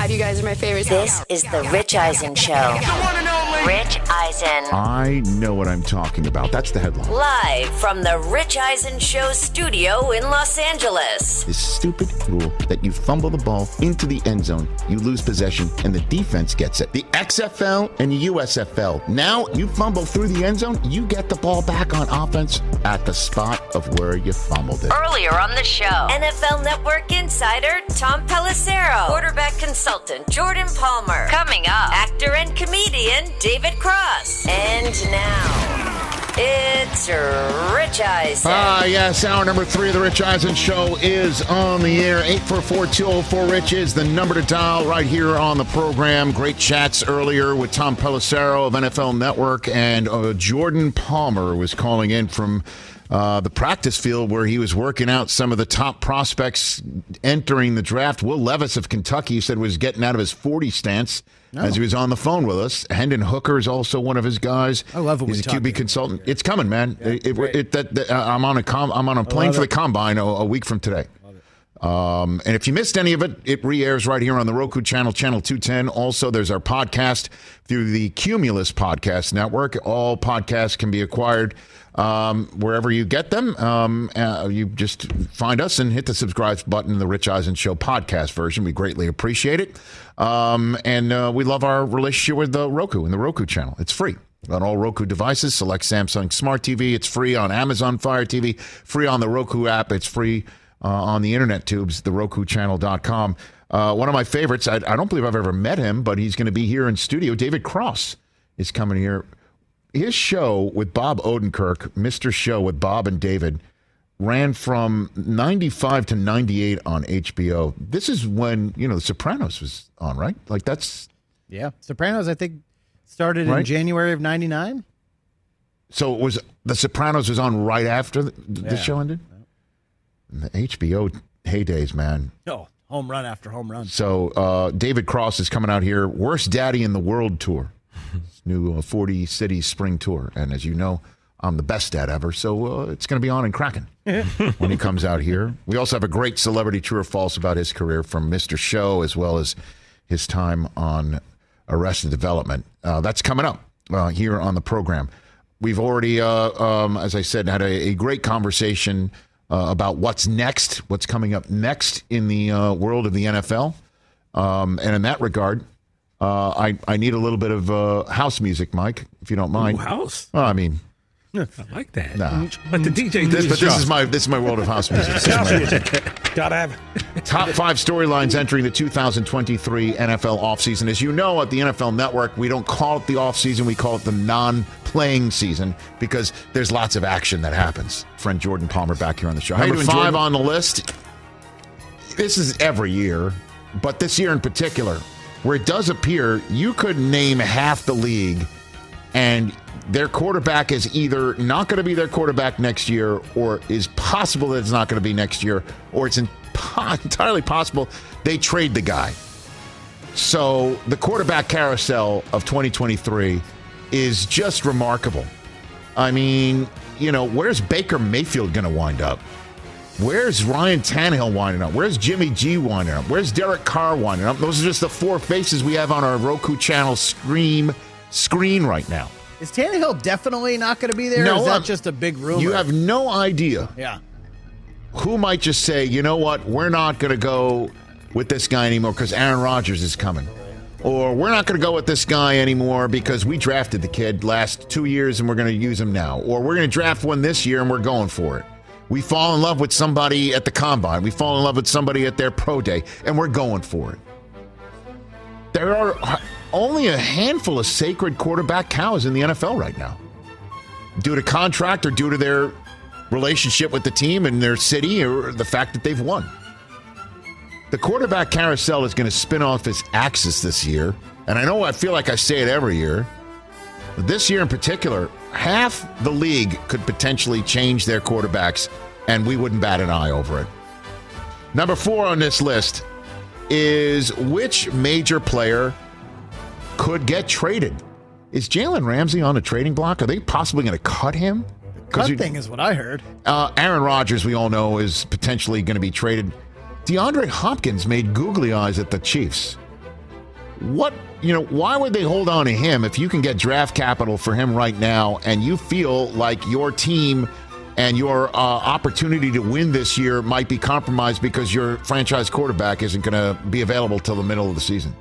God, you guys are my favorites. This is the Rich Eisen Show. Rich Eisen. I know what I'm talking about. That's the headline. Live from the Rich Eisen Show studio in Los Angeles. This stupid rule that you fumble the ball into the end zone, you lose possession, and the defense gets it. The XFL and the USFL. Now you fumble through the end zone, you get the ball back on offense at the spot of where you fumbled it. Earlier on the show, NFL Network insider Tom Pelissero, quarterback consultant Jordan Palmer. Coming up, actor and comedian David Cross. And now, it's Rich Eisen. Ah, yes, hour number three of the Rich Eisen Show is on the air. 844-204-RICH is the number to dial right here on the program. Great chats earlier with Tom Pelissero of NFL Network, and uh, Jordan Palmer was calling in from uh, the practice field where he was working out some of the top prospects entering the draft. Will Levis of Kentucky said was getting out of his 40 stance as he was on the phone with us. Hendon Hooker is also one of his guys. I love when He's a QB consultant. It's coming, man. It- it- it- that- that- uh, I'm on a com- I'm on a plane for the combine a, a week from today. Um, and if you missed any of it, it re-airs right here on the Roku channel, channel 210. Also, there's our podcast through the Cumulus Podcast Network. All podcasts can be acquired um, wherever you get them. Um, uh, you just find us and hit the subscribe button, the Rich Eisen Show podcast version. We greatly appreciate it. Um, and uh, we love our relationship with the Roku and the Roku channel. It's free on all Roku devices. Select Samsung Smart TV. It's free on Amazon Fire TV, free on the Roku app. It's free uh, on the internet tubes, the RokuChannel.com. Uh, one of my favorites, I, I don't believe I've ever met him, but he's going to be here in studio. David Cross is coming here. His show with Bob Odenkirk, Mr. Show with Bob and David, ran from 95 to 98 on HBO. This is when, you know, The Sopranos was on, right? Like that's Yeah. Sopranos, I think, started Right. in January of 99. So it was The Sopranos was on right after the, the Yeah. show ended. And the HBO heydays, man. Oh, home run after home run. So uh, David Cross is coming out here, worst daddy in the world tour, new uh, forty cities spring tour, and as you know, I'm the best dad ever. So uh, it's going to be on and cracking when he comes out here. We also have a great celebrity true or false about his career from Mr. Show as well as his time on Arrested Development. Uh, that's coming up uh, here on the program. We've already, uh, um, as I said, had a, a great conversation uh, about what's next, what's coming up next in the uh, world of the NFL. Um, and in that regard, uh, I, I need a little bit of uh, house music, Mike, if you don't mind. Ooh, house? Well, I mean, I like that. Nah. But the DJ this, did but this is my this is my world of house music. This is House my- music. Gotta have it. Top five storylines entering the 2023 NFL offseason. As you know, at the NFL Network, we don't call it the offseason, we call it the non playing season because there's lots of action that happens. Friend Jordan Palmer back here on the show. How you Number doing, five Jordan? on the list. This is every year, but this year in particular, where it does appear you could name half the league and their quarterback is either not going to be their quarterback next year or is possible that it's not going to be next year or it's entirely possible they trade the guy. So the quarterback carousel of 2023 is just remarkable. I mean, you know, where's Baker Mayfield going to wind up? Where's Ryan Tannehill winding up? Where's Jimmy G winding up? Where's Derek Carr winding up? Those are just the four faces we have on our Roku channel screen screen right now. Is Tannehill definitely not going to be there? No, is that I'm- just a big rumor? You have no idea yeah. who might just say, you know what, we're not going to go with this guy anymore because Aaron Rodgers is coming. Or we're not going to go with this guy anymore because we drafted the kid last two years and we're going to use him now. Or we're going to draft one this year and we're going for it. We fall in love with somebody at the combine. We fall in love with somebody at their pro day and we're going for it. There are only a handful of sacred quarterback cows in the NFL right now. Due to contract or due to their relationship with the team and their city or the fact that they've won. The quarterback carousel is going to spin off its axis this year. And I know I feel like I say it every year. But this year in particular, half the league could potentially change their quarterbacks, and we wouldn't bat an eye over it. Number four on this list is which major player could get traded? Is Jalen Ramsey on a trading block? Are they possibly going to cut him? Cut you- thing is what I heard. uh, Aaron Rodgers, we all know, is potentially going to be traded. DeAndre Hopkins made googly eyes at the Chiefs. What you know why would they hold on to him if you can get draft capital for him right now and you feel like your team and your uh, opportunity to win this year might be compromised because your franchise quarterback isn't going to be available till the middle of the season?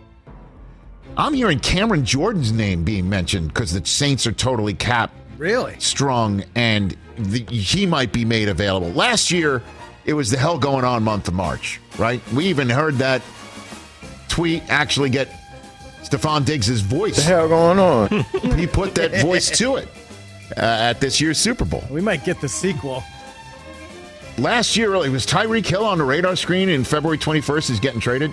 I'm hearing cameron jordan's name being mentioned because the saints are totally cap Really? strong and the, he might be made available. Last year it was the hell going on month of march right? We even heard that tweet actually get Stefon Diggs' voice. What the hell going on? He put that voice to it uh, at this year's Super Bowl. We might get the sequel. Last year, really, was Tyreek Hill on the radar screen in February 21st He's getting traded?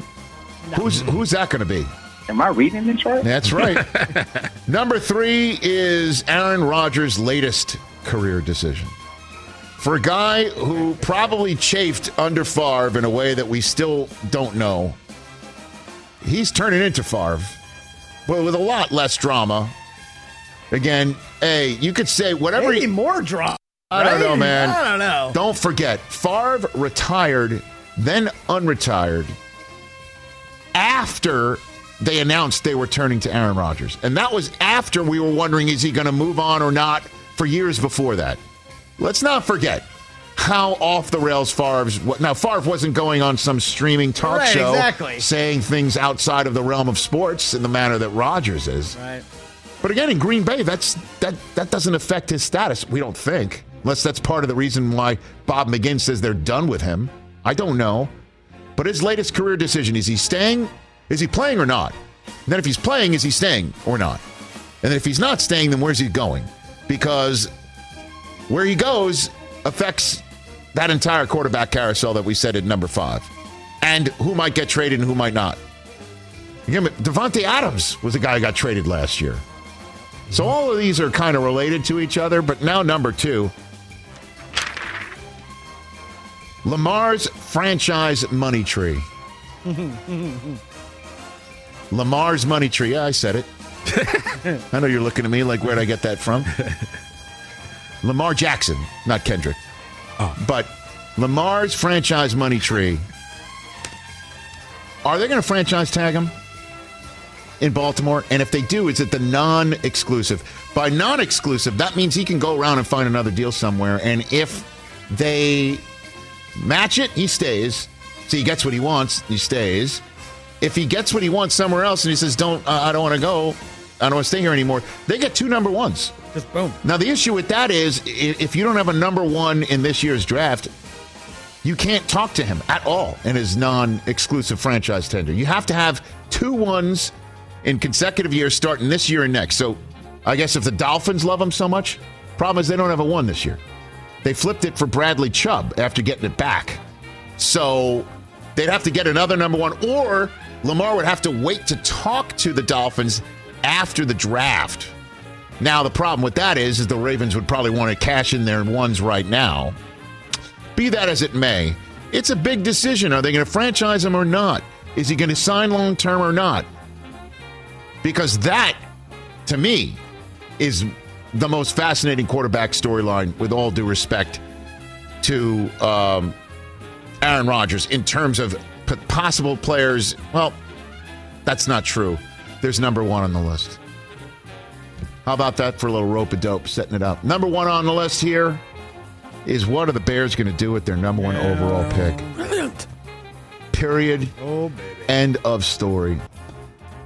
Who's who's that going to be? Am I reading this right? That's right. Number three is Aaron Rodgers' latest career decision. For a guy who probably chafed under Favre in a way that we still don't know, he's turning into Favre, but with a lot less drama. Again, hey, you could say whatever. Maybe he- more drama. I don't know, man. I don't know. Don't forget, Favre retired, then unretired after they announced they were turning to Aaron Rodgers. And that was after we were wondering is he going to move on or not for years before that. Let's not forget how off the rails Favre's. Now, Favre wasn't going on some streaming talk Right, show exactly. saying things outside of the realm of sports in the manner that Rodgers is. Right. But again, in Green Bay, that's that that doesn't affect his status. We don't think, unless that's part of the reason why Bob McGinn says they're done with him. I don't know. But his latest career decision is he staying? Is he playing or not? And then if he's playing, is he staying or not? And then if he's not staying, then where's he going? Because where he goes affects that entire quarterback carousel that we said at number five, and who might get traded and who might not. Again, Davante Adams was the guy who got traded last year. So mm-hmm. all of these are kind of related to each other, but now number two. Lamar's franchise money tree. Lamar's money tree. Yeah, I said it. I know you're looking at me like, where'd I get that from? Lamar Jackson, not Kendrick. But Lamar's franchise money tree. Are they going to franchise tag him? in Baltimore? And if they do, is it the non exclusive? By non exclusive, that means he can go around and find another deal somewhere. And if they match it, he stays. So he gets what he wants, he stays. If he gets what he wants somewhere else and he says, "Don't, uh, I don't want to go, I don't want to stay here anymore," they get two number ones. Just boom. Now the issue with that is, if you don't have a number one in this year's draft, you can't talk to him at all in his non-exclusive franchise tender. You have to have two ones in consecutive years, starting this year and next. So, I guess if the Dolphins love him so much, problem is they don't have a one this year. They flipped it for Bradley Chubb after getting it back. So they'd have to get another number one, or Lamar would have to wait to talk to the Dolphins after the draft. Now the problem with that is, is the Ravens would probably want to cash in their ones right now. Be that as it may, it's a big decision. Are they going to franchise him or not? Is he going to sign long term or not? Because that, to me, is the most fascinating quarterback storyline, with all due respect to um, Aaron Rodgers, in terms of possible players. Well, that's not true. There's number one on the list. How about that for a little rope a dope, setting it up? Number one on the list here is what are the Bears going to do with their number one overall pick? Brilliant. Period. Oh, baby. End of story.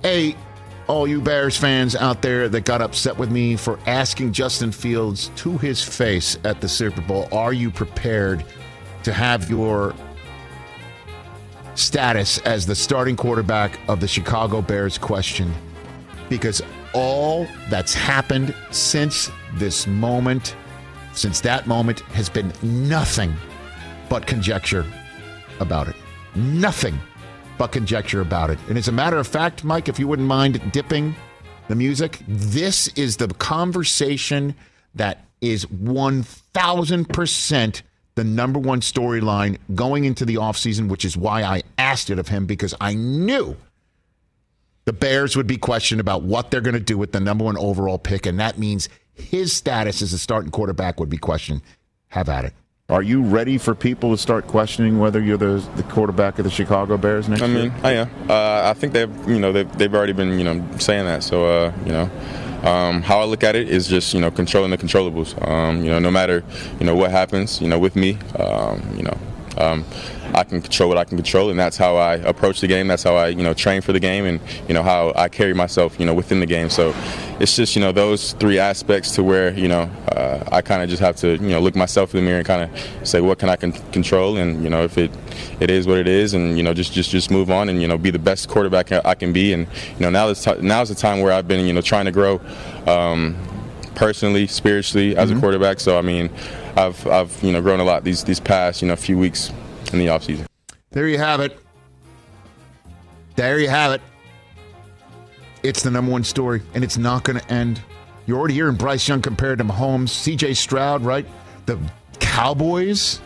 Hey, all you Bears fans out there that got upset with me for asking Justin Fields to his face at the Super Bowl, are you prepared to have your status as the starting quarterback of the Chicago Bears questioned? Because all that's happened since this moment, since that moment, has been nothing but conjecture about it. Nothing but conjecture about it. And as a matter of fact, Mike, if you wouldn't mind dipping the music, this is the conversation that is 1000% the number one storyline going into the offseason, which is why I asked it of him because I knew the Bears would be questioned about what they're going to do with the number one overall pick. And that means his status as a starting quarterback would be questioned. Have at it. Are you ready for people to start questioning whether you're the the quarterback of the Chicago Bears next I year? mean, I am. Uh, I think they've, you know, they've, they've already been, you know, saying that. So, uh, you know, um, how I look at it is just, you know, controlling the controllables. Um, you know, no matter, you know, what happens, you know, with me, um, you know, um, I can control what I can control, and that's how I approach the game. That's how I, you know, train for the game, and you know how I carry myself, you know, within the game. So, it's just, you know, those three aspects to where, you know, uh, I kind of just have to, you know, look myself in the mirror and kind of say what can I con- control, and you know, if it, it is what it is, and you know, just just just move on, and you know, be the best quarterback I can be, and you know, now is t- now is the time where I've been, you know, trying to grow. Um, personally, spiritually, as a quarterback. So I mean, I've I've you know grown a lot these these past you know few weeks in the offseason. There you have it. There you have it. It's the number one story, and it's not going to end. You're already hearing Bryce Young compared to Mahomes, CJ Stroud, right? The Cowboys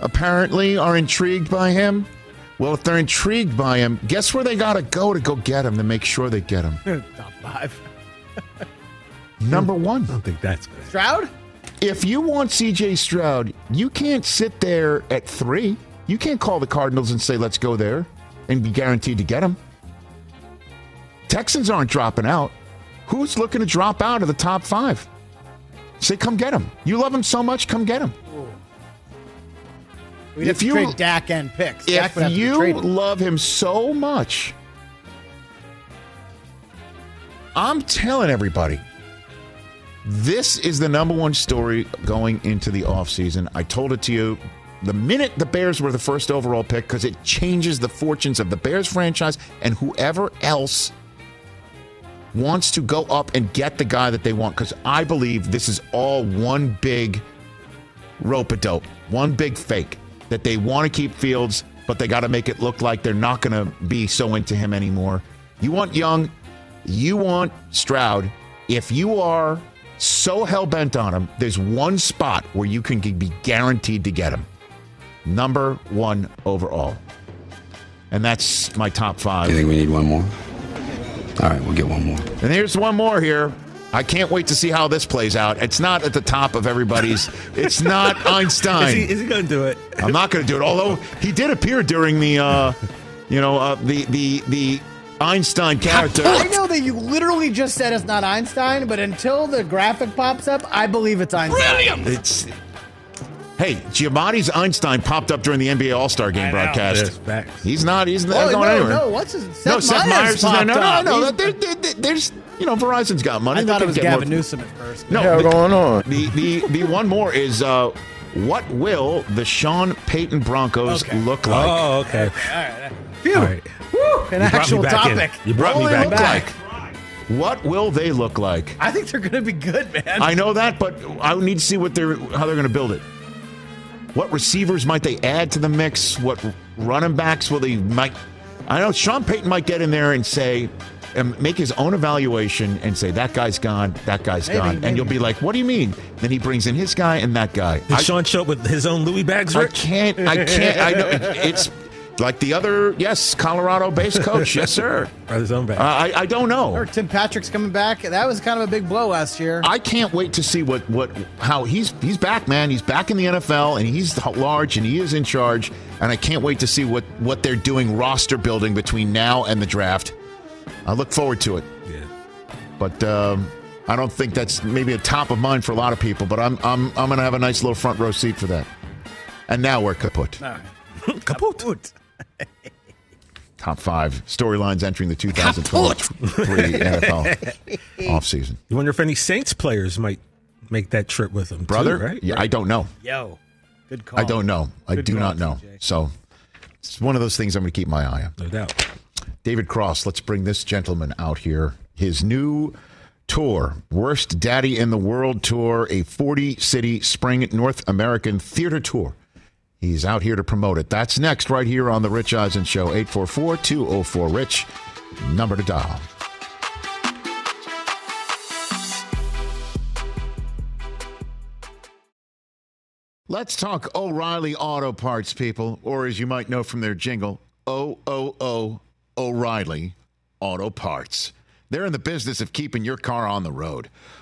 apparently are intrigued by him. Well, if they're intrigued by him, guess where they got to go to go get him to make sure they get him? Top five. Number one. I don't think that's good. Stroud? If you want CJ Stroud, you can't sit there at three. You can't call the Cardinals and say, let's go there and be guaranteed to get him. Texans aren't dropping out. Who's looking to drop out of the top five? Say, come get him. You love him so much, come get him. We'd If you- trade Dak and picks. If would have to be you love him so much, I'm telling everybody, this is the number one story going into the offseason. I told it to you the minute the Bears were the first overall pick because it changes the fortunes of the Bears franchise and whoever else wants to go up and get the guy that they want because I believe this is all one big rope a dope, one big fake that they want to keep Fields, but they got to make it look like they're not going to be so into him anymore. You want Young, you want Stroud. If you are so hell bent on him, there's one spot where you can be guaranteed to get him. Number one overall. And that's my top five. You think we need one more? All right, we'll get one more. And here's one more here. I can't wait to see how this plays out. It's not at the top of everybody's. It's not Is Einstein. he, is he going to do it? I'm not going to do it. Although he did appear during the, uh, you know, uh, the the the Einstein character. I know that you literally just said it's not Einstein, but until the graphic pops up, I believe it's Einstein. Brilliant. It's hey, Giamatti's Einstein popped up during the NBA All Star Game Yes, broadcast. facts. He's not. He's not Oh, going no, anywhere. no, what's his? Seth no, Seth Meyers Myers is there. popped No, no, no. There, there, there- there's you know Verizon's got money. I thought could it was Gavin more- Newsom at first. No, hell the, going on? The the the one more is uh, what will the Sean Payton Broncos Okay. look like? Oh, okay. Phew. All right. Woo, an You brought me actual back in. topic. You brought what me will they back. look back. like? What will they look like? I think they're going to be good, man. I know that, but I need to see what they're how they're going to build it. What receivers might they add to the mix? What running backs will they might? I know Sean Payton might get in there and say, and make his own evaluation and say that guy's gone, that guy's Maybe, gone, and you'll be like, what do you mean? Then he brings in his guy and that guy. Did I- Sean show up with his own Louis bags, I can't. I can't. I know it's like the other. Yes, Colorado-based coach. Yes, sir. Or his own bag? Uh, I I don't know. Or Tim Patrick's coming back. That was kind of a big blow last year. I can't wait to see what what how he's he's back, man. He's back in the NFL and he's large and he is in charge. And I can't wait to see what what they're doing roster building between now and the draft. I look forward to it. yeah. But um, I don't think that's maybe a top of mind for a lot of people. But I'm I'm I'm gonna have a nice little front row seat for that. And now we're kaput. Kaput. top five storylines entering the 2023 NFL offseason. You wonder if any Saints players might make that trip with them, Brother, too, right? yeah, I don't know. Yo, good call. I don't know. I Good do call, not know. TJ. So it's one of those things I'm going to keep my eye on. No doubt. David Cross, let's bring this gentleman out here. His new tour, Worst Daddy in the World Tour, a 40 city spring North American theater tour. He's out here to promote it. That's next, right here on The Rich Eisen Show, 844 204 Rich. Number to dial. Let's talk O'Reilly Auto Parts, people, or as you might know from their jingle, O O O O'Reilly Auto Parts. They're in the business of keeping your car on the road.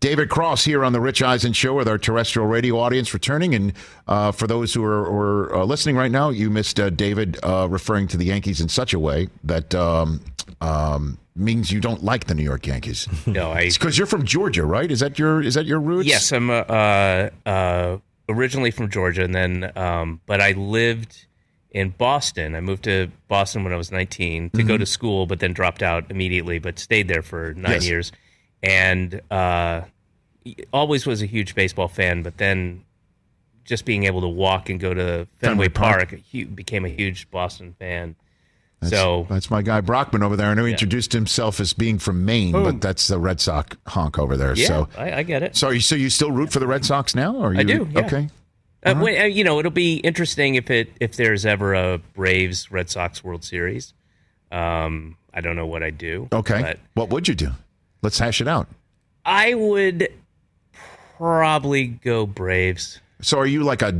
David Cross here on the Rich Eisen Show with our terrestrial radio audience returning. And uh, for those who are, are uh, listening right now, you missed uh, David uh, referring to the Yankees in such a way that um, um, means you don't like the New York Yankees. No, I. Because you're from Georgia, right? Is that your is that your roots? Yes, I'm uh, uh, originally from Georgia, and then um, but I lived in Boston. I moved to Boston when I was 19 to go to school, but then dropped out immediately, but stayed there for nine Yes. years, and uh, always was a huge baseball fan. But then just being able to walk and go to Fenway, Fenway Park. Park, hu- became a huge Boston fan. That's, so that's my guy Brockman over there. I know he introduced himself as being from Maine, but that's the Red Sox honk over there. yeah, So, I, I get it. so you so you still root for the Red Sox now? Or you, I do, yeah. Okay. Uh, when- uh, you know, it'll be interesting if it if there's ever a Braves Red Sox World Series. Um, I don't know what I'd do. Okay. but what would you do? Let's hash it out. I would probably go Braves. So are you like a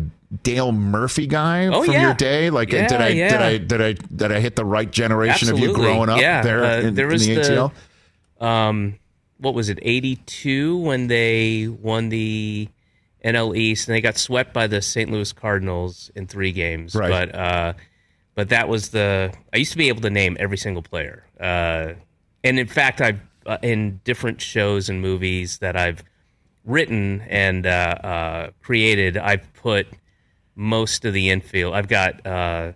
Dale Murphy guy Oh, from yeah. your day? Like Yeah, did I did. I did I did I hit the right generation of you growing up yeah. there Uh, in, there in was the the- ATL? Um, what was it? Eighty two when they won the NL East and they got swept by the St. Louis Cardinals in three games. Right. But uh, but that was the I used to be able to name every single player. Uh, and in fact, I've uh, in different shows and movies that I've written and uh, uh, created, I've put most of the infield. I've got uh,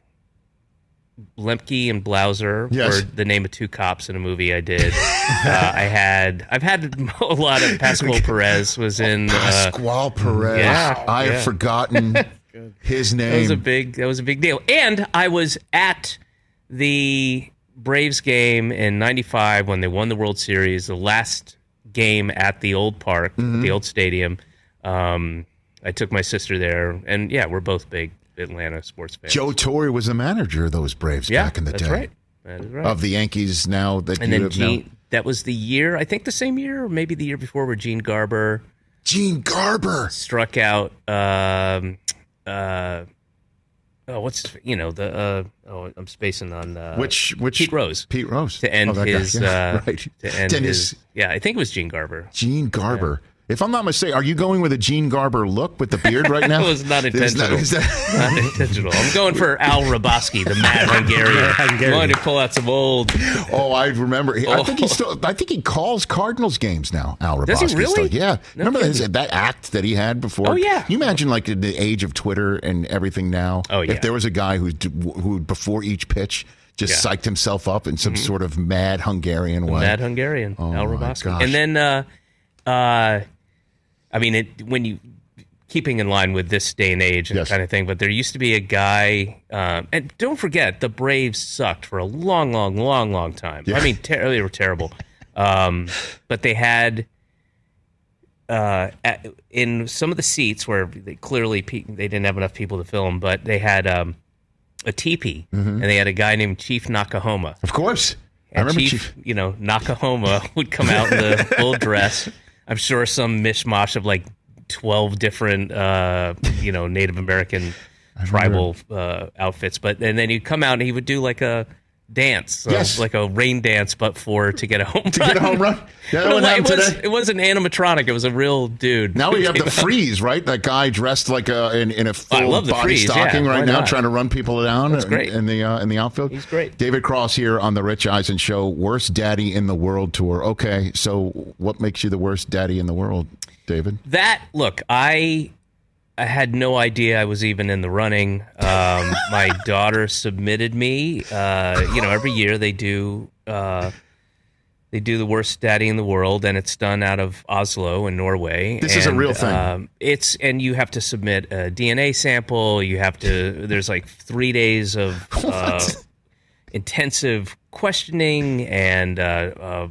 Lemke and Blauser Yes. were the name of two cops in a movie I did. uh, I had I've had a lot of Pascual Perez was in. Uh, Pascual Perez. yeah, I have yeah. forgotten his name. that was a big that was a big deal. And I was at the Braves game in '95 when they won the World Series, the last game at the old park, Mm-hmm. the old stadium. Um, I took my sister there, and yeah, we're both big Atlanta sports fans. Joe Torre was the manager of those Braves yeah, back in the that's day. right. That is right. Of the Yankees now that and you then have now. Gene, that was the year, I think the same year, or maybe the year before, where Gene Garber Gene Garber. struck out. Um, uh, oh, what's you know the? Uh, oh, I'm spacing on uh, Which which Pete Rose Pete Rose to end Oh, his. Yeah, uh, right. To end Then his. Yeah, I think it was Gene Garber. Gene Garber. If I'm not mistaken, are you going with a Gene Garber look with the beard right now? That was not intentional. is that- not intentional. I'm going for Al Hrabosky, the mad Hungarian. Hungarian. I'm going to pull out some old. oh, I remember. I Oh. think he still. I think he calls Cardinals games now. Al Hrabosky. Does he really? Still. Yeah. No remember his, that act that he had before? Oh, yeah. Can you imagine like in the age of Twitter and everything now? Oh, yeah. If there was a guy who who before each pitch just Yeah. Mm-hmm. psyched himself up in some sort of mad Hungarian way. Mad Hungarian, Oh, Al my Hrabosky. And then, uh, uh, I mean, it, when you keeping in line with this day and age and Yes. kind of thing, but there used to be a guy, um, and don't forget, the Braves sucked for a long, long, long, long time. Yeah. I mean, ter- they were terrible. Um, but they had. Uh, at, in some of the seats where they clearly pe- they didn't have enough people to film, but they had um, a teepee, Mm-hmm. and they had a guy named Chief Noc-A-Homa. Of course. I And remember Chief, Chief. you know, Noc-A-Homa would come out in the full dress. I'm sure some mishmash of like 12 different, uh, you know, Native American tribal uh, outfits. But and then he'd come out and he would do like a dance, so Yes. like a rain dance, but for to get a home To run. get a home run? Yeah, that No, it, was, today. it wasn't animatronic. It was a real dude. Now who we have came the out. freeze, right? That guy dressed like a in, in a full love body Freeze, stocking yeah, right now, not? trying to run people down. That's in- great. in the uh, in the outfield. He's great. David Cross here on the Rich Eisen Show, worst daddy in the world tour. Okay, so what makes you the worst daddy in the world, David? That look, I I had no idea I was even in the running. Um, my daughter submitted me. Uh, you know, every year they do uh, they do the worst daddy in the world, and it's done out of Oslo in Norway. This is a real thing. Um, it's and you have to submit a DNA sample. You have to. There's like three days of uh, intensive questioning and uh, uh,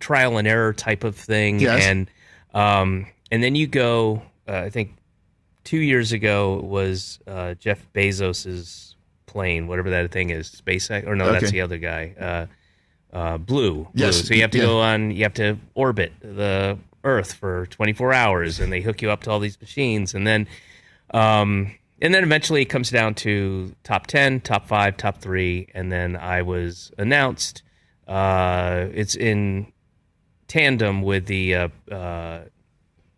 trial and error type of thing. Yes. And um, and then you go. Uh, I think two years ago was uh, Jeff Bezos's plane, whatever that thing is, SpaceX, or no, Okay. that's the other guy, uh, uh, Blue. Blue. Yes, So you have to yeah. go on. You have to orbit the Earth for 24 hours, and they hook you up to all these machines, and then. Um, and then eventually it comes down to top 10, top five, top three. And then I was announced. Uh, it's in tandem with the uh, uh,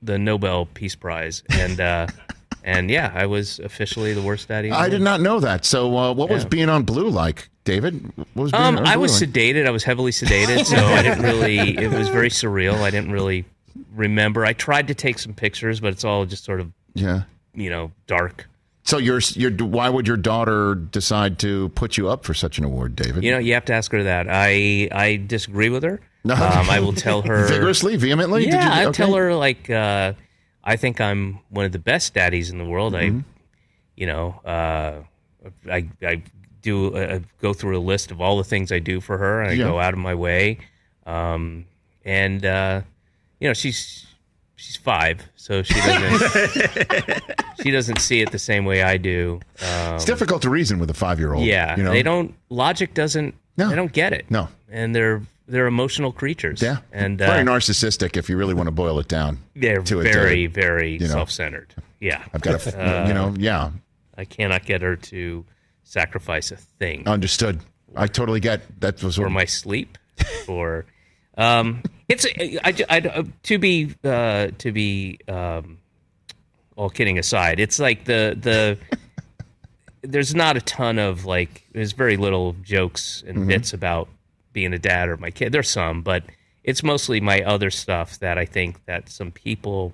the Nobel Peace Prize, and uh, and yeah, I was officially the worst daddy. I did not know that. So, uh, what was Yeah. being on Blue like, David? What was being Um, on I Blue was like? sedated. I was heavily sedated, so I didn't really. It was very surreal. I didn't really remember. I tried to take some pictures, but it's all just sort of Yeah. you know dark. So, your your why would your daughter decide to put you up for such an award, David? You know, you have to ask her that. I I disagree with her. No. Um, I will tell her vigorously, vehemently. Yeah, Did you, I tell her like uh, I think I'm one of the best daddies in the world. Mm-hmm. I, you know, uh, I I do uh, go through a list of all the things I do for her, and I Yeah. go out of my way. Um, and uh, you know, she's she's five, so she doesn't she doesn't see it the same way I do. Um, It's difficult to reason with a five year old. yeah, you know? they don't. Logic doesn't. No. They don't get it. No. and they're they're emotional creatures. Yeah, and very uh, narcissistic if you really want to boil it down. they're very David. very know. self-centered. Yeah, I've got to, Uh, you know, yeah, I cannot get her to sacrifice a thing understood. I totally get that was for what my sleep. or um, it's I, I, I- to be uh, to be um, all kidding aside. It's like the the. There's not a ton of like. There's very little jokes and Mm-hmm. bits about being a dad or my kid. There's some, but it's mostly my other stuff that I think that some people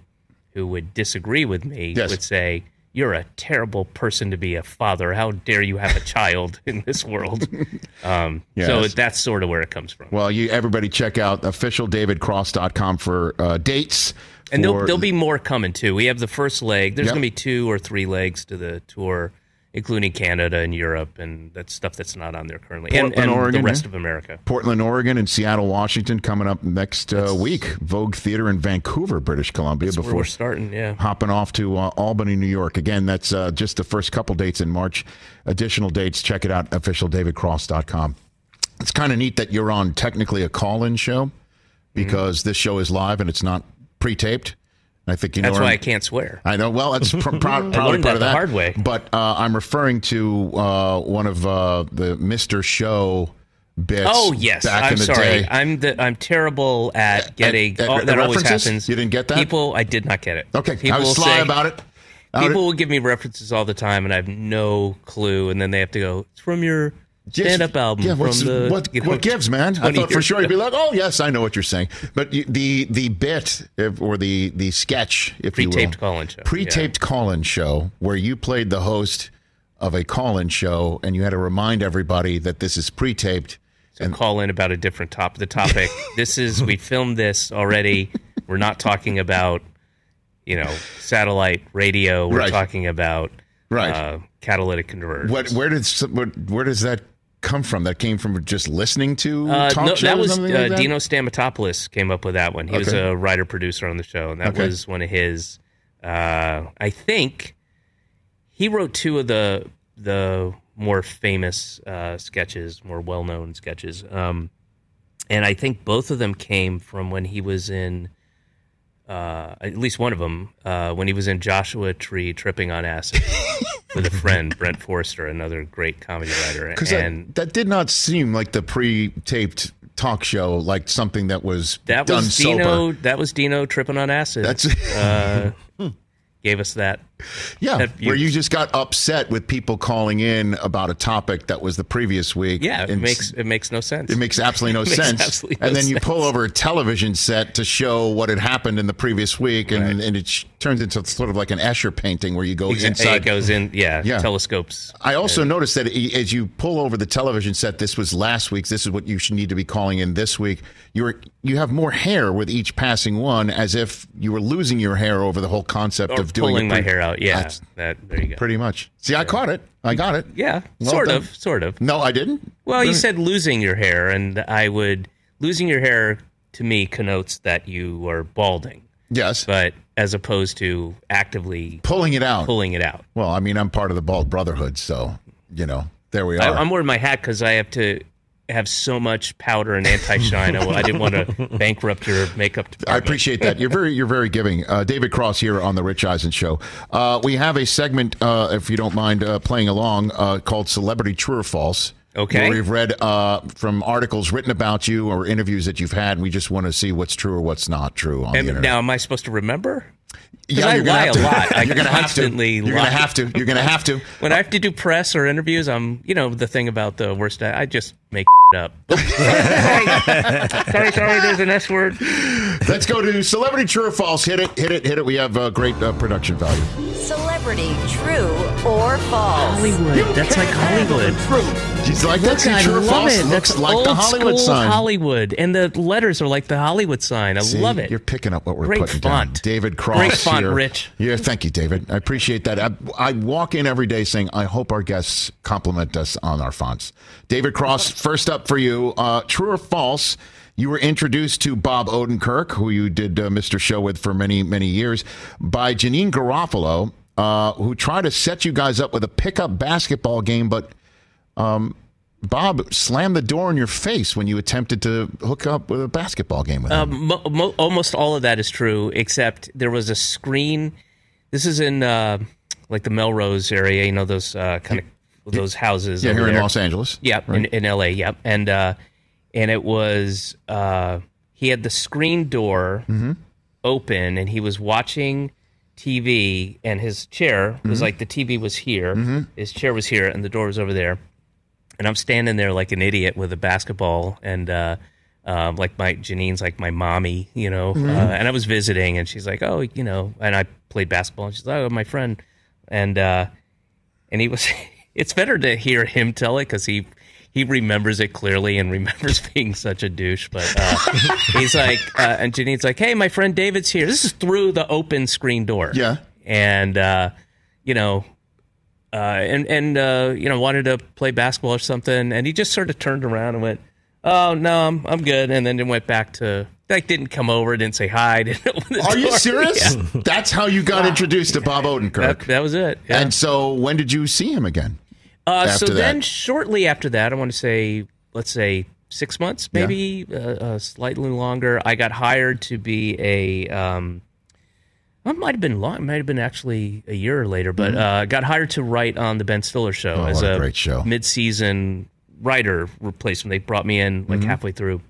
who would disagree with me Yes. would say, "You're a terrible person to be a father. How dare you have a child in this world?" Um, So that's sort of where it comes from. Well, you everybody check out officialdavidcross.com for uh, dates. and there'll, there'll be more coming too. We have the first leg. There's Yep. going to be two or three legs to the tour, including Canada and Europe, and that's stuff that's not on there currently, and, Portland, and Oregon, the rest yeah. of America. Portland, Oregon, and Seattle, Washington coming up next uh, week. Vogue Theater in Vancouver, British Columbia. Before we're starting, yeah. hopping off to uh, Albany, New York. Again, that's uh, just the first couple dates in March. Additional dates, check it out, officialdavidcross.com. It's kind of neat that you're on technically a call in show because this show is live and it's not pre taped. I think you know That's why I I'm- can't swear. I know. Well, that's pr- pro- probably part of that the hard way. But uh, I'm referring to uh, one of uh, the Mr. Show bits. Oh yes, I'm sorry. day. I'm the I'm terrible at getting. at- oh, that always happens. You didn't get that? People, I did not get it. Okay, people I was will sly say- about it. People will give me references all the time, and I have no clue. And then they have to go, "It's from your Yes, stand-up album." Yeah, from the what, you know, what gives, man? I thought for sure you'd be like, "Oh, yes, I know what you're saying." But you, the the bit if, or the the sketch, if you will, Pre-taped call-in show, pre-taped call-in show, where you played the host of a call-in show, and you had to remind everybody that this is pre-taped. and call in about a different top. The topic. this is we filmed this already. We're not talking about you know satellite radio. We're Right. talking about Right. uh, catalytic converters. What? Where did some- what, where does that come from? That came from just listening to Uh, talk no, shows. that was uh, like that? Dino Stamatopoulos came up with that one. He was a writer producer on the show, and that Okay. was one of his. Uh, I think he wrote two of the the more famous uh, sketches, more well known sketches, um, and I think both of them came from when he was in. Uh, at least one of them, uh, when he was in Joshua Tree tripping on acid with a friend, Brent Forrester, another great comedy writer. And that, that did not seem like the pre-taped talk show, like something that was That done was Dino. sober. That was Dino tripping on acid. That's- uh, gave us that. Yeah, where you- just got upset with people calling in about a topic that was the previous week. Yeah, it makes it makes no sense. it makes absolutely no makes sense. absolutely no and then you pull over a television set to show what had happened in the previous week, and, and it sh- turns into sort of like an Escher painting where you go inside. It goes in. Yeah, Yeah. telescopes. I also noticed that as you pull over the television set, this was last week's. This is what you should need to be calling in this week. You were you have more hair with each passing one, as if you were losing your hair over the whole concept of doing pulling it my hair out. Yeah, That's that. There you go. pretty much. See, I caught it. I got it. Yeah, Well sort done. of, sort of. No, I didn't. Well, you Really? said losing your hair, and I would losing your hair to me connotes that you are balding, yes, but as opposed to actively pulling it out. pulling it out. Well, I mean, I'm part of the bald brotherhood, so you know, there we I, are. I'm wearing my hat because I have to have so much powder and anti-shine. I, I didn't want to bankrupt your makeup I appreciate that. You're very, you're very giving. Uh, David Cross here on the Rich Eisen Show. Uh, we have a segment, uh, if you don't mind uh, playing along, uh, called "Celebrity True or False." Okay. Where we've read uh, from articles written about you or interviews that you've had, and we just want to see what's true or what's not true on the internet. now, am I supposed to remember? Yeah, I you're gonna lie have to. a lot. I you're gonna have to. You're gonna have to. You're gonna have to. When I have to do press or interviews, I'm, you know, the thing about the worst, I just make it up. sorry, sorry, there's an S word. Let's go to celebrity true or false. Hit it, hit it, hit it. We have uh, great uh, production value. Celebrity true or false? Hollywood. That's like Hollywood. She's like that's I true or love it. Looks That's like the Hollywood sign. Hollywood, and the letters are like the Hollywood sign. I See, love it. You're picking up what we're Great putting down. font. David Cross. Great font, here. Rich. Yeah, thank you, David. I appreciate that. I, I walk in every day saying, I hope our guests compliment us on our fonts. David Cross, first up for you. Uh, true or false? You were introduced to Bob Odenkirk, who you did uh, Mr. Show with for many, many years, by Janeane Garofalo, uh, who tried to set you guys up with a pickup basketball game, but um, Bob slammed the door in your face when you attempted to hook up with a basketball game with him. Um, mo- mo- almost all of that is true, except there was a screen. This is in uh, like the Melrose area, you know those uh, kind of those houses. yeah, here in. Los Angeles. Yep, in, in L.A. Yep, and uh, and it was uh, he had the screen door Mm-hmm. open, and he was watching TV, and his chair Mm-hmm. was like the TV was here, his chair was here, and the door was over there, and I'm standing there like an idiot with a basketball, and uh, um, like my Janeane's like my mommy, you know, Mm-hmm. uh, and I was visiting, and she's like, oh, you know, and I played basketball, and she's like, oh, my friend, and uh, and he was. It's better to hear him tell it because he he remembers it clearly and remembers being such a douche. But uh, he's like, uh, and Janeane's like, hey, my friend David's here. This is through the open screen door. Yeah. and uh, you know. Uh, and and uh, you know wanted to play basketball or something, and he just sort of turned around and went, "Oh no, I'm I'm good," and then it went back to like didn't come over, didn't say hi, didn't Are you door. serious? Yeah. That's how you got introduced to Bob Odenkirk. That, that was it. Yeah. And so, when did you see him again? Uh, so after then, shortly after that, I want to say, let's say six months, maybe uh, uh, slightly longer. I got hired to be a. Um, it might have been long. It might have been actually a year later, but uh, got hired to write on the Ben Stiller show Mm-hmm. Oh, as a great show. mid-season writer replacement. They brought me in like halfway through.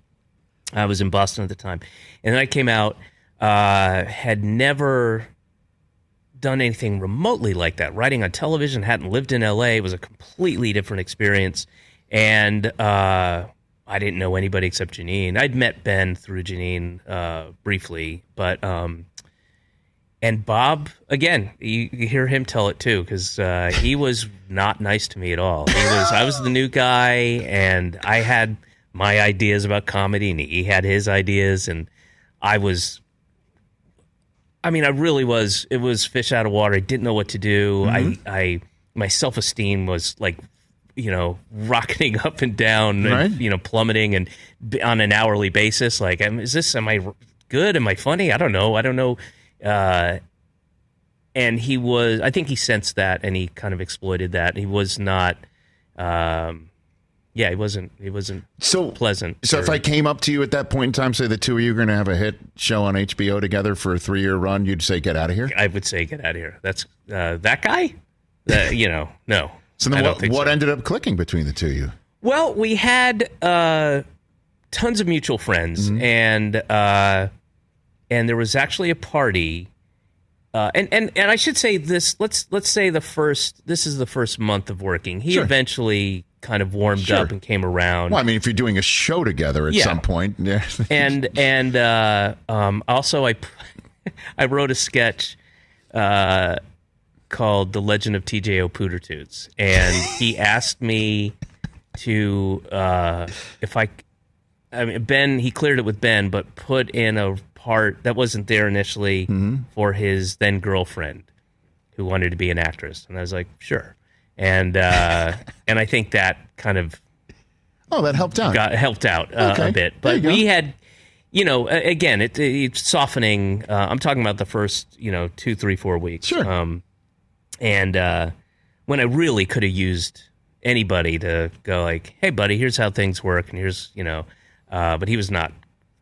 I was in Boston at the time, and then I came out. Uh, had never done anything remotely like that. Writing on television, hadn't lived in LA. It was a completely different experience, and uh, I didn't know anybody except Janeane. I'd met Ben through Janeane uh, briefly, but um, and Bob again. You, you hear him tell it too because uh, he was not nice to me at all. He was. I was the new guy, and I had my ideas about comedy, and he had his ideas, and I was. I mean, I really was. It was fish out of water. I didn't know what to do. I, I, my self esteem was like, you know, rocketing up and down, Right. and, you know, plummeting, and on an hourly basis. Like, is this? Am I good? Am I funny? I don't know. I don't know. Uh, and he was. I think he sensed that, and he kind of exploited that. He was not. Um, yeah, he wasn't. He wasn't So pleasant. So if I came up to you at that point in time, say the two of you are going to have a hit show on HBO together for a three year run, you'd say, "Get out of here." I would say get out of here. That's uh, that guy. You know, no. So then, what, what so. ended up clicking between the two of you? Well, we had uh, tons of mutual friends, Mm-hmm. and uh, and there was actually a party. Uh, and, and and I should say this. Let's let's say the first. This is the first month of working. He Sure. eventually kind of warmed Sure. up and came around. Well, I mean, if you're doing a show together at Yeah. some point, yeah. and and uh, um, also I I wrote a sketch uh, called "The Legend of T.J. Pootertoots," and he asked me to uh, if I. I mean, Ben. He cleared it with Ben, but put in a part that wasn't there initially for his then girlfriend, who wanted to be an actress, and I was like, sure. And uh, and I think that kind of oh, that helped out. got helped out uh, Okay. a bit. But we had, you know, again, it, it's softening. Uh, I'm talking about the first, you know, two, three, four weeks. Sure. Um, and uh, when I really could have used anybody to go like, "Hey, buddy, here's how things work," and here's, you know, uh, but he was not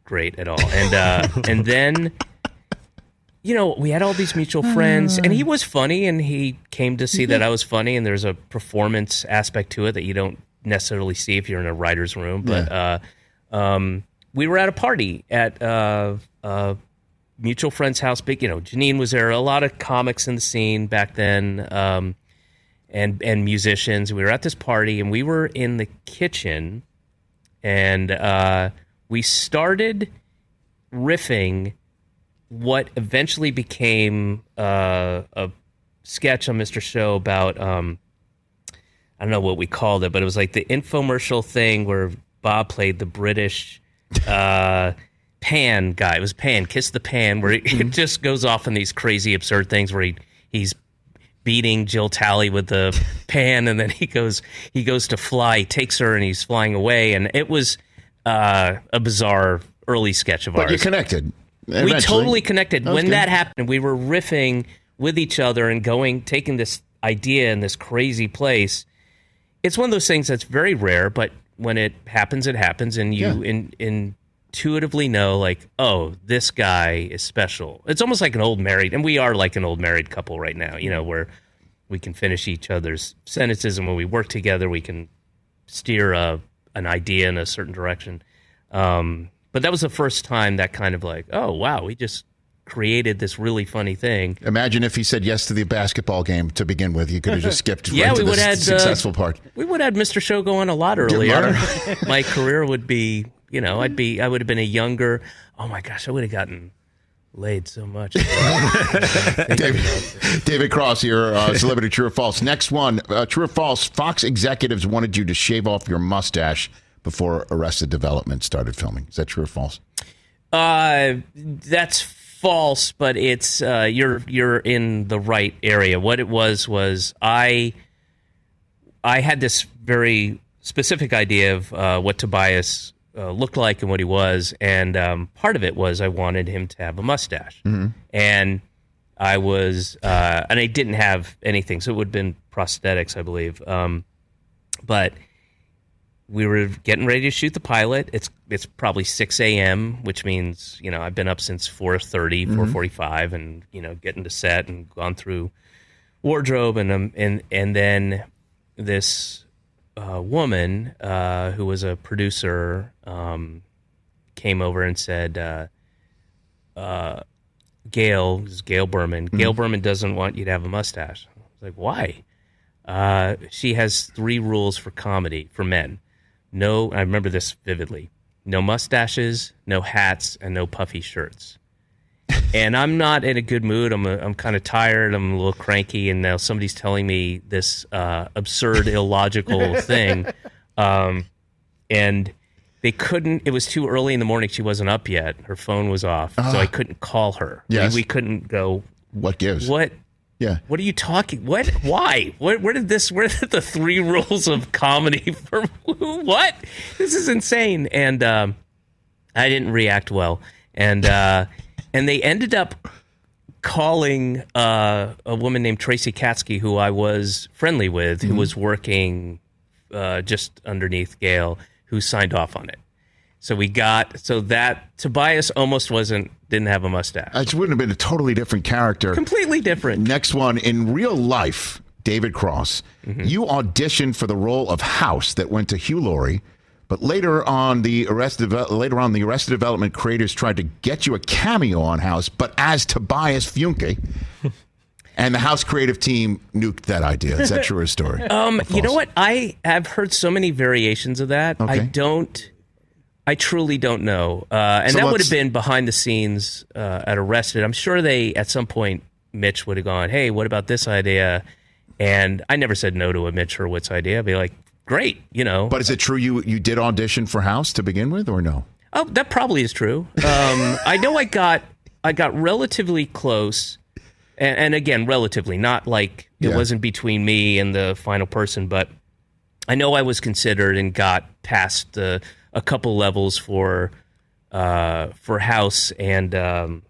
great at all. And uh, and then. You know, we had all these mutual friends, and he was funny, and he came to see that I was funny, and there's a performance aspect to it that you don't necessarily see if you're in a writer's room. But uh, um, we were at a party at uh, a mutual friend's house. Big, you know, Janeane was there. A lot of comics in the scene back then, um, and and musicians. We were at this party, and we were in the kitchen, and uh, we started riffing what eventually became uh, a sketch on Mr. Show about um, I don't know what we called it, but it was like the infomercial thing where Bob played the British uh, pan guy. It was Pan, Kiss the Pan, where it, it just goes off in these crazy, absurd things where he he's beating Jill Talley with the pan, and then he goes he goes to fly, takes her, and he's flying away, and it was uh, a bizarre early sketch of but ours you connected. we totally connected That when good. that happened we were riffing with each other and going taking this idea in this crazy place it's one of those things that's very rare but when it happens it happens and you Yeah. in, intuitively know like oh this guy is special it's almost like an old married and we are like an old married couple right now you know where we can finish each other's sentences and when we work together we can steer a, an idea in a certain direction um, but that was the first time that kind of like, oh wow, we just created this really funny thing. Imagine if he said yes to the basketball game to begin with. You could have just skipped Yeah, right we to the would have uh, successful part. We would have had Mr. Show go on a lot earlier. my career would be, you know, I'd be, I would have been a younger. Oh my gosh, I would have gotten laid so much. David, David Cross here, uh, celebrity true or false. Next one, uh, true or false. Fox executives wanted you to shave off your mustache before Arrested Development started filming. Is that true or false? Uh, that's false, but it's uh, you're you're in the right area. What it was was I I had this very specific idea of uh, what Tobias uh, looked like and what he was, and um, part of it was I wanted him to have a mustache, and I was uh, and I didn't have anything, so it would have been prosthetics, I believe. Um, but we were getting ready to shoot the pilot. It's it's probably six a.m., which means you know I've been up since 4.30, 4.45, and you know getting to set and gone through wardrobe and um, and and then this a woman uh, who was a producer um, came over and said, uh, uh, "Gail, this is Gail Berman. Gail Berman doesn't want you to have a mustache." I was like, "Why?" Uh, she has three rules for comedy for men. No, I remember this vividly. No mustaches, no hats, and no puffy shirts. And I'm not in a good mood. I'm a, I'm kind of tired. I'm a little cranky, and now somebody's telling me this uh, absurd, illogical thing. Um, and they couldn't. It was too early in the morning. She wasn't up yet. Her phone was off, so I couldn't call her. We- we couldn't go. What gives? What Yeah. what are you talking? What? Why? Where, where did this? Where did the three rules of comedy for what? This is insane. And um, I didn't react well. And uh, and they ended up calling uh, a woman named Tracy Katsky, who I was friendly with, who was working uh, just underneath Gail, who signed off on it. So we got so that Tobias almost wasn't didn't have a mustache. It wouldn't have been a totally different character. Completely different. Next one in real life, David Cross. You auditioned for the role of House that went to Hugh Laurie, but later on the arrest later on the Arrested Development creators tried to get you a cameo on House, but as Tobias Funke. And the House creative team nuked that idea. Is that true or story? Um, you know what? I have heard so many variations of that. I don't. I truly don't know. Uh, and So that would have been behind the scenes uh, at Arrested. I'm sure they at some point Mitch would have gone, "Hey, what about this idea?" And I never said no to a Mitch Hurwitz idea. I'd be like, "Great," you know. But is it true you you did audition for House to begin with, or no? Oh, that probably is true. Um, I know I got I got relatively close, and, and again, relatively, not like it Yeah. wasn't between me and the final person, but I know I was considered and got past uh, a couple levels for uh, for House and um,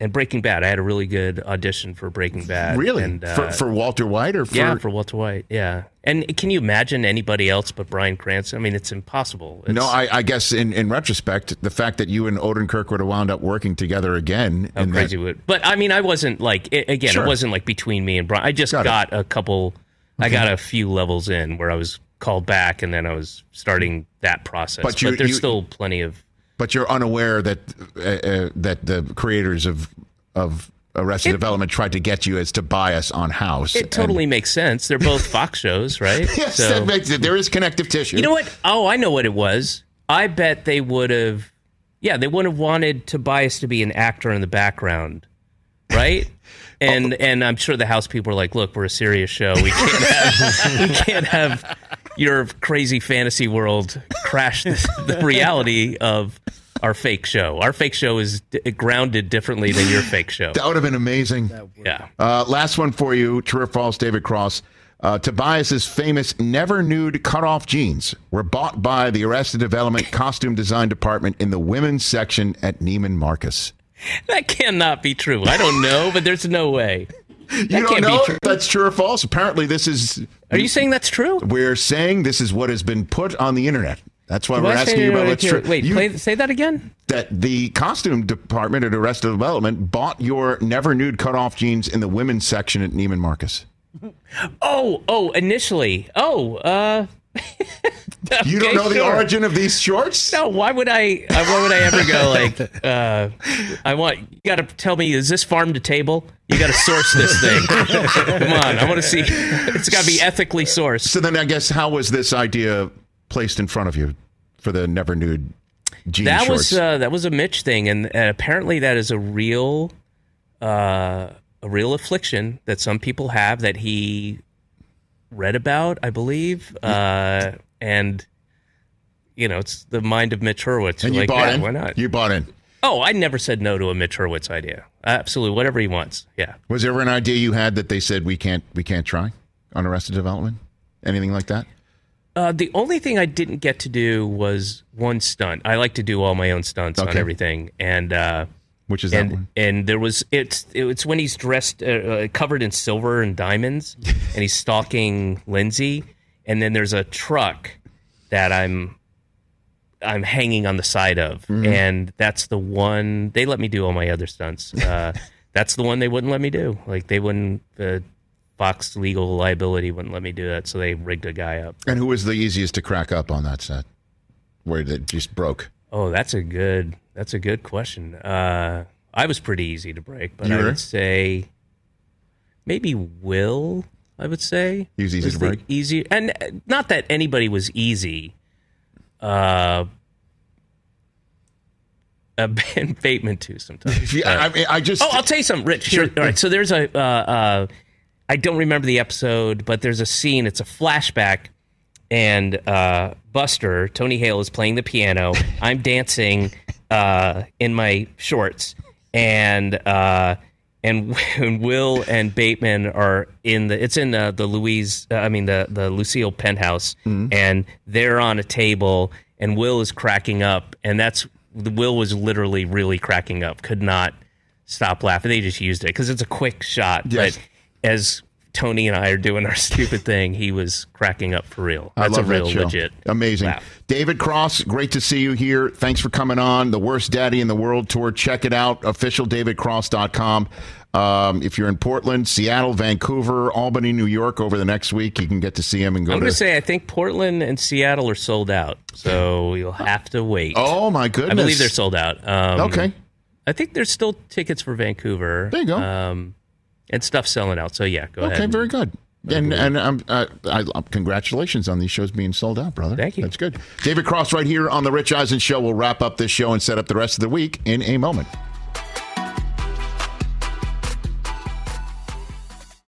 and Breaking Bad. I had a really good audition for Breaking Bad. Really? And, uh, for, for Walter White or for yeah, for Walter White. Yeah, and can you imagine anybody else but Bryan Cranston? I mean, it's impossible. It's, No, I, I guess in, in retrospect, the fact that you and Odenkirk would have wound up working together again. How in that- crazy would but I mean I wasn't like it, again Sure. it wasn't like between me and Brian I just Got got, a couple I got a few levels in where I was called back and then I was starting that process But but, there's you- still plenty of but you're unaware that uh, uh, that the creators of of Arrested It- Development tried to get you as Tobias on House. it totally And- makes sense they're both Fox shows right yes, So- that makes it. There is connective tissue. you know what oh I know what it was I bet they would have yeah they would have wanted Tobias to be an actor in the background right and and I'm sure the house people are like, look, we're a serious show. We can't have we can't have your crazy fantasy world crash the, the reality of our fake show. Our fake show is d- grounded differently than your fake show. That would have been amazing. Yeah. Uh, last one for you, true or false, David Cross. Uh, Tobias's famous never nude cutoff jeans were bought by the Arrested Development costume design department in the women's section at Neiman Marcus. That cannot be true. I don't know, but there's no way. You That don't know true. if that's true or false. Apparently, this is. Are you saying that's true? We're saying this is what has been put on the internet. That's why we're I asking you about what's true. Wait, You- play, say that again. that the costume department at Arrested Development bought your never nude cutoff jeans in the women's section at Neiman Marcus. Oh, oh, initially. Oh, uh. You don't okay, know the origin of these shorts? No, why would I? uh, Why would I ever go like? Uh, I want you got to tell me is this farm to table? You got to source this thing. Come on, I want to see. It's got to be ethically sourced. So then, I guess how was this idea placed in front of you for the never nude jean That shorts? was uh, that was a Mitch thing, and, and apparently that is a real, uh, a real affliction that some people have that he read about, I believe, uh, and. You know, it's the mind of Mitch Hurwitz. and You're you like, bought yeah, in. Why not? You bought in. Oh, I never said no to a Mitch Hurwitz idea. Absolutely, whatever he wants. Yeah. Was there ever an idea you had that they said we can't we can't try on Arrested Development? Anything like that? Uh, the only thing I didn't get to do was one stunt. I like to do all my own stunts on everything, and uh, Which is that and one? and there was it's it's when he's dressed uh, uh, covered in silver and diamonds, and he's stalking Lindsay, and then there's a truck that I'm I'm hanging on the side of, Mm-hmm. and that's the one they let me do all my other stunts. Uh, that's the one they wouldn't let me do. Like they wouldn't. Uh, Fox legal liability wouldn't let me do that, so they rigged a guy up. And who was the easiest to crack up on that set? Where it just broke? Oh, that's a good that's a good question. Uh, I was pretty easy to break, but You I were? would say maybe Will. I would say He was easy to break? Easy, and uh, not that anybody was easy. Uh, uh, Ben Bateman too sometimes. Yeah, I mean, I just. Oh, I'll tell you something, Rich. Here, Sure. all right. So there's a. Uh, uh, I don't remember the episode, but there's a scene. It's a flashback, and uh, Buster Tony Hale is playing the piano. I'm dancing uh, in my shorts, and uh, and when Will and Bateman are in the. It's in uh, the Louise. Uh, I mean the the Lucille penthouse, and they're on a table, and Will is cracking up, and that's Will was literally really cracking up. Could not stop laughing. They just used it because it's a quick shot. Yes. But as Tony and I are doing our stupid thing, he was cracking up for real. I That's love a real that show. legit. Amazing. laugh. David Cross, great to see you here. Thanks for coming on the Worst Daddy in the World tour. Check it out, officialdavidcross.com. Um, if you're in Portland, Seattle, Vancouver, Albany, New York over the next week, you can get to see him and go I'm going to say I think Portland and Seattle are sold out, so you'll have to wait. oh, my goodness. I believe they're sold out. Um, Okay. I think there's still tickets for Vancouver. There you go. Um, and stuff selling out. So yeah, go ahead. Okay, very good. And and um, uh, I, uh, congratulations on these shows being sold out, brother. Thank you. That's good. David Cross, right here on the Rich Eisen Show. We'll wrap up this show and set up the rest of the week in a moment.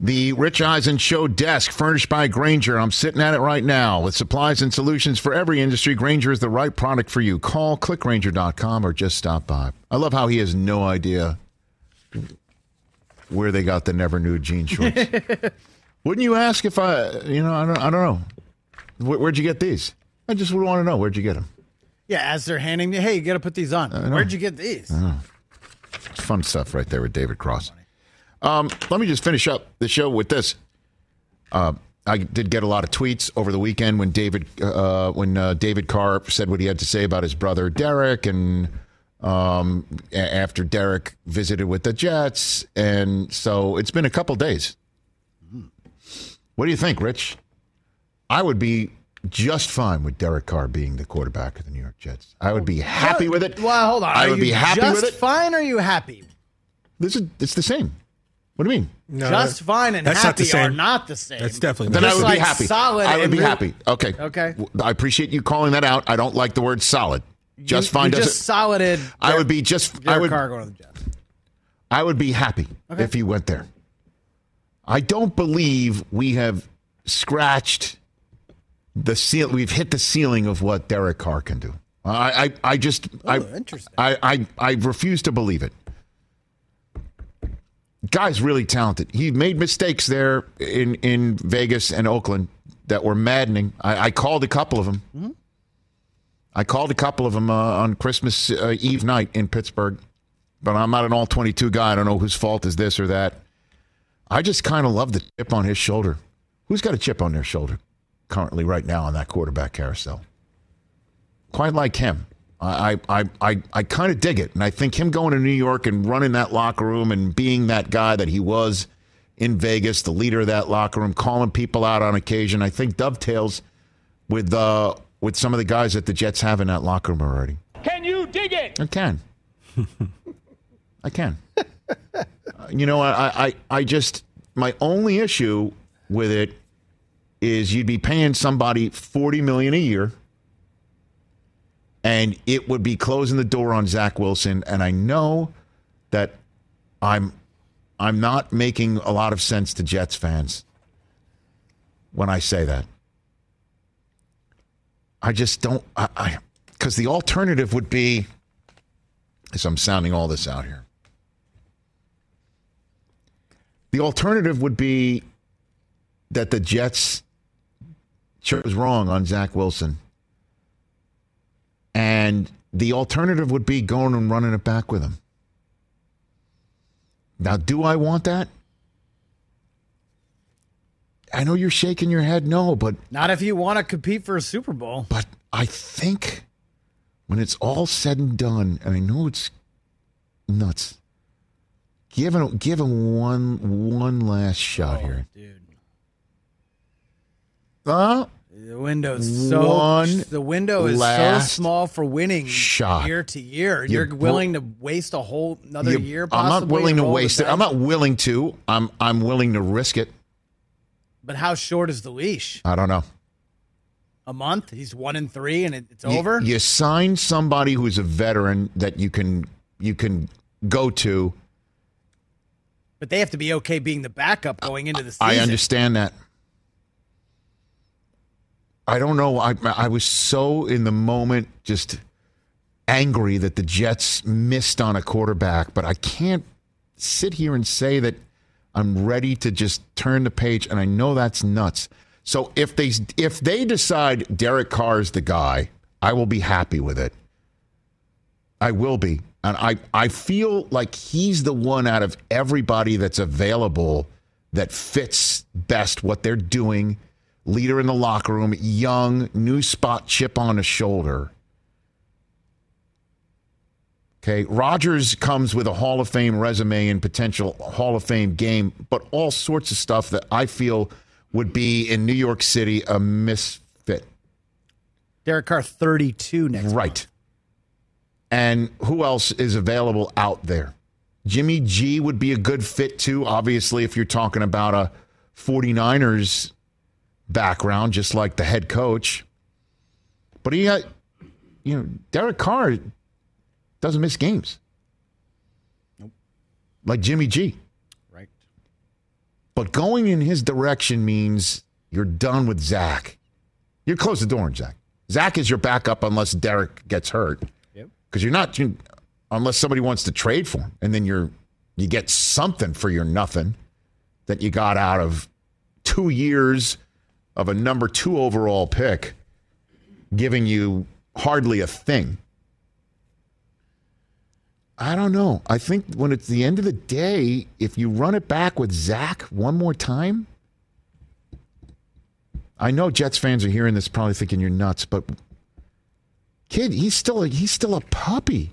The Rich Eisen Show desk, furnished by Grainger. I'm sitting at it right now with supplies and solutions for every industry. Grainger is the right product for you. Call clickgrainger.com or just stop by. I love how he has no idea where they got the never nude jean shorts. Wouldn't you ask if I, you know, I don't, I don't know. Where, where'd you get these? I just would want to know where'd you get them. Yeah, as they're handing me, hey, you got to put these on. Where'd you get these? It's fun stuff right there with David Cross. Um, let me just finish up the show with this. Uh, I did get a lot of tweets over the weekend when David uh, when uh, David Carr said what he had to say about his brother Derek, and um, after Derek visited with the Jets, and so it's been a couple days. What do you think, Rich? I would be just fine with Derek Carr being the quarterback of the New York Jets. I would be happy with it. Well, hold on. I would be happy with it. Fine? Or are you happy? This is it's the same. What do you mean? No, just fine and that's not the happy are not the same. That's definitely Then not I Just would be like happy. solid I would be real- happy. Okay. Okay. W- I appreciate you calling that out. I don't like the word solid. Just you, fine you doesn't. just solided. I would be just. I would. Carr going to the Jets. I would be happy if he went there. I don't believe we have scratched the seal. We've hit the ceiling of what Derek Carr can do. I. I, I just. I, oh, interesting. I, I. I refuse to believe it. Guy's really talented. He made mistakes there in in Vegas and Oakland that were maddening. I, I called a couple of them. I called a couple of them uh, on Christmas uh, Eve night in Pittsburgh, but I'm not an all 22 guy. I don't know whose fault is this or that. I just kind of love the chip on his shoulder. Who's got a chip on their shoulder? currently right now on that quarterback carousel. Quite like him. I I I, I kind of dig it, and I think him going to New York and running that locker room and being that guy that he was in Vegas, the leader of that locker room, calling people out on occasion, I think dovetails with uh, with some of the guys that the Jets have in that locker room already. Can you dig it? I can. I can. Uh, you know, I, I, I just my only issue with it is you'd be paying somebody forty million a year, and it would be closing the door on Zach Wilson. And I know that I'm I'm not making a lot of sense to Jets fans when I say that. I just don't. I because the alternative would be. As I'm sounding all this out here, the alternative would be that the Jets chose wrong on Zach Wilson, and the alternative would be going and running it back with him. Now, do I want that? I know you're shaking your head no, but Not if you want to compete for a Super Bowl. but I think when it's all said and done, and I know it's nuts, give him give him one one last shot here. Dude. Uh, The window's so One the window is so last small for winning shot. year to year. You You're bro- willing to waste a whole another you- year. I'm not willing to roll the waste it. I'm dice? not willing to. I'm I'm willing to risk it. But how short is the leash? I don't know. A month? He's one and three, and it, it's You- over. You, sign somebody who's a veteran that you can you can go to. But they have to be okay being the backup going into the season. I understand that. I don't know. I I was so in the moment, just angry that the Jets missed on a quarterback, but I can't sit here and say that I'm ready to just turn the page. And I know that's nuts. So if they if they decide Derek Carr is the guy, I will be happy with it. I will be. And I, I feel like he's the one out of everybody that's available that fits best what they're doing. Leader in the locker room, young, new spot, chip on his shoulder. Okay. Rodgers comes with a Hall of Fame resume and potential Hall of Fame game, but all sorts of stuff that I feel would be in New York City a misfit. Derek Carr, thirty-two next. Right. And who else is available out there? Jimmy G would be a good fit too, obviously, if you're talking about a 49ers background, just like the head coach. But he got, you know, Derek Carr doesn't miss games. Like Jimmy G. Right. But going in his direction means you're done with Zach. You close the door on Zach. Zach is your backup unless Derek gets hurt. Yep. Because you're not you, unless somebody wants to trade for him, and then you're you get something for your nothing that you got out of two years of a number two overall pick, giving you hardly a thing. I don't know. I think when it's the end of the day, if you run it back with Zach one more time, I know Jets fans are hearing this probably thinking you're nuts, but kid, he's still a, he's still a puppy,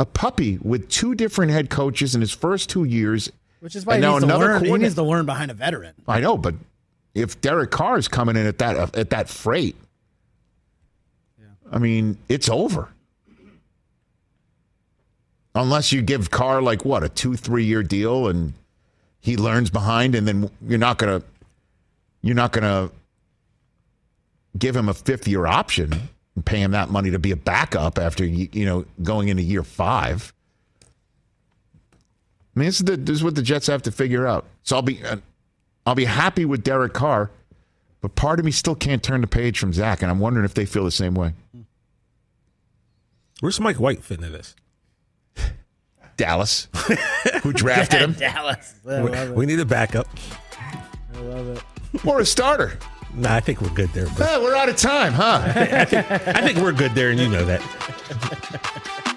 a puppy with two different head coaches in his first two years. Which is why And he now needs, another he needs to learn behind a veteran. I know, but if Derek Carr is coming in at that at that freight, I mean, it's over. Unless you give Carr like what a two three year deal and he learns behind, and then you're not gonna you're not gonna give him a fifth year option and pay him that money to be a backup after you you know going into year five. I mean, this is, the, this is what the Jets have to figure out. So I'll be, uh, I'll be happy with Derek Carr, but part of me still can't turn the page from Zach, and I'm wondering if they feel the same way. Where's Mike White fitting in this? Dallas, who drafted him, Dallas. We, we need a backup. I love it. or a starter. Nah, I think we're good there. But Hey, we're out of time, huh? I think we're good there, and you know that.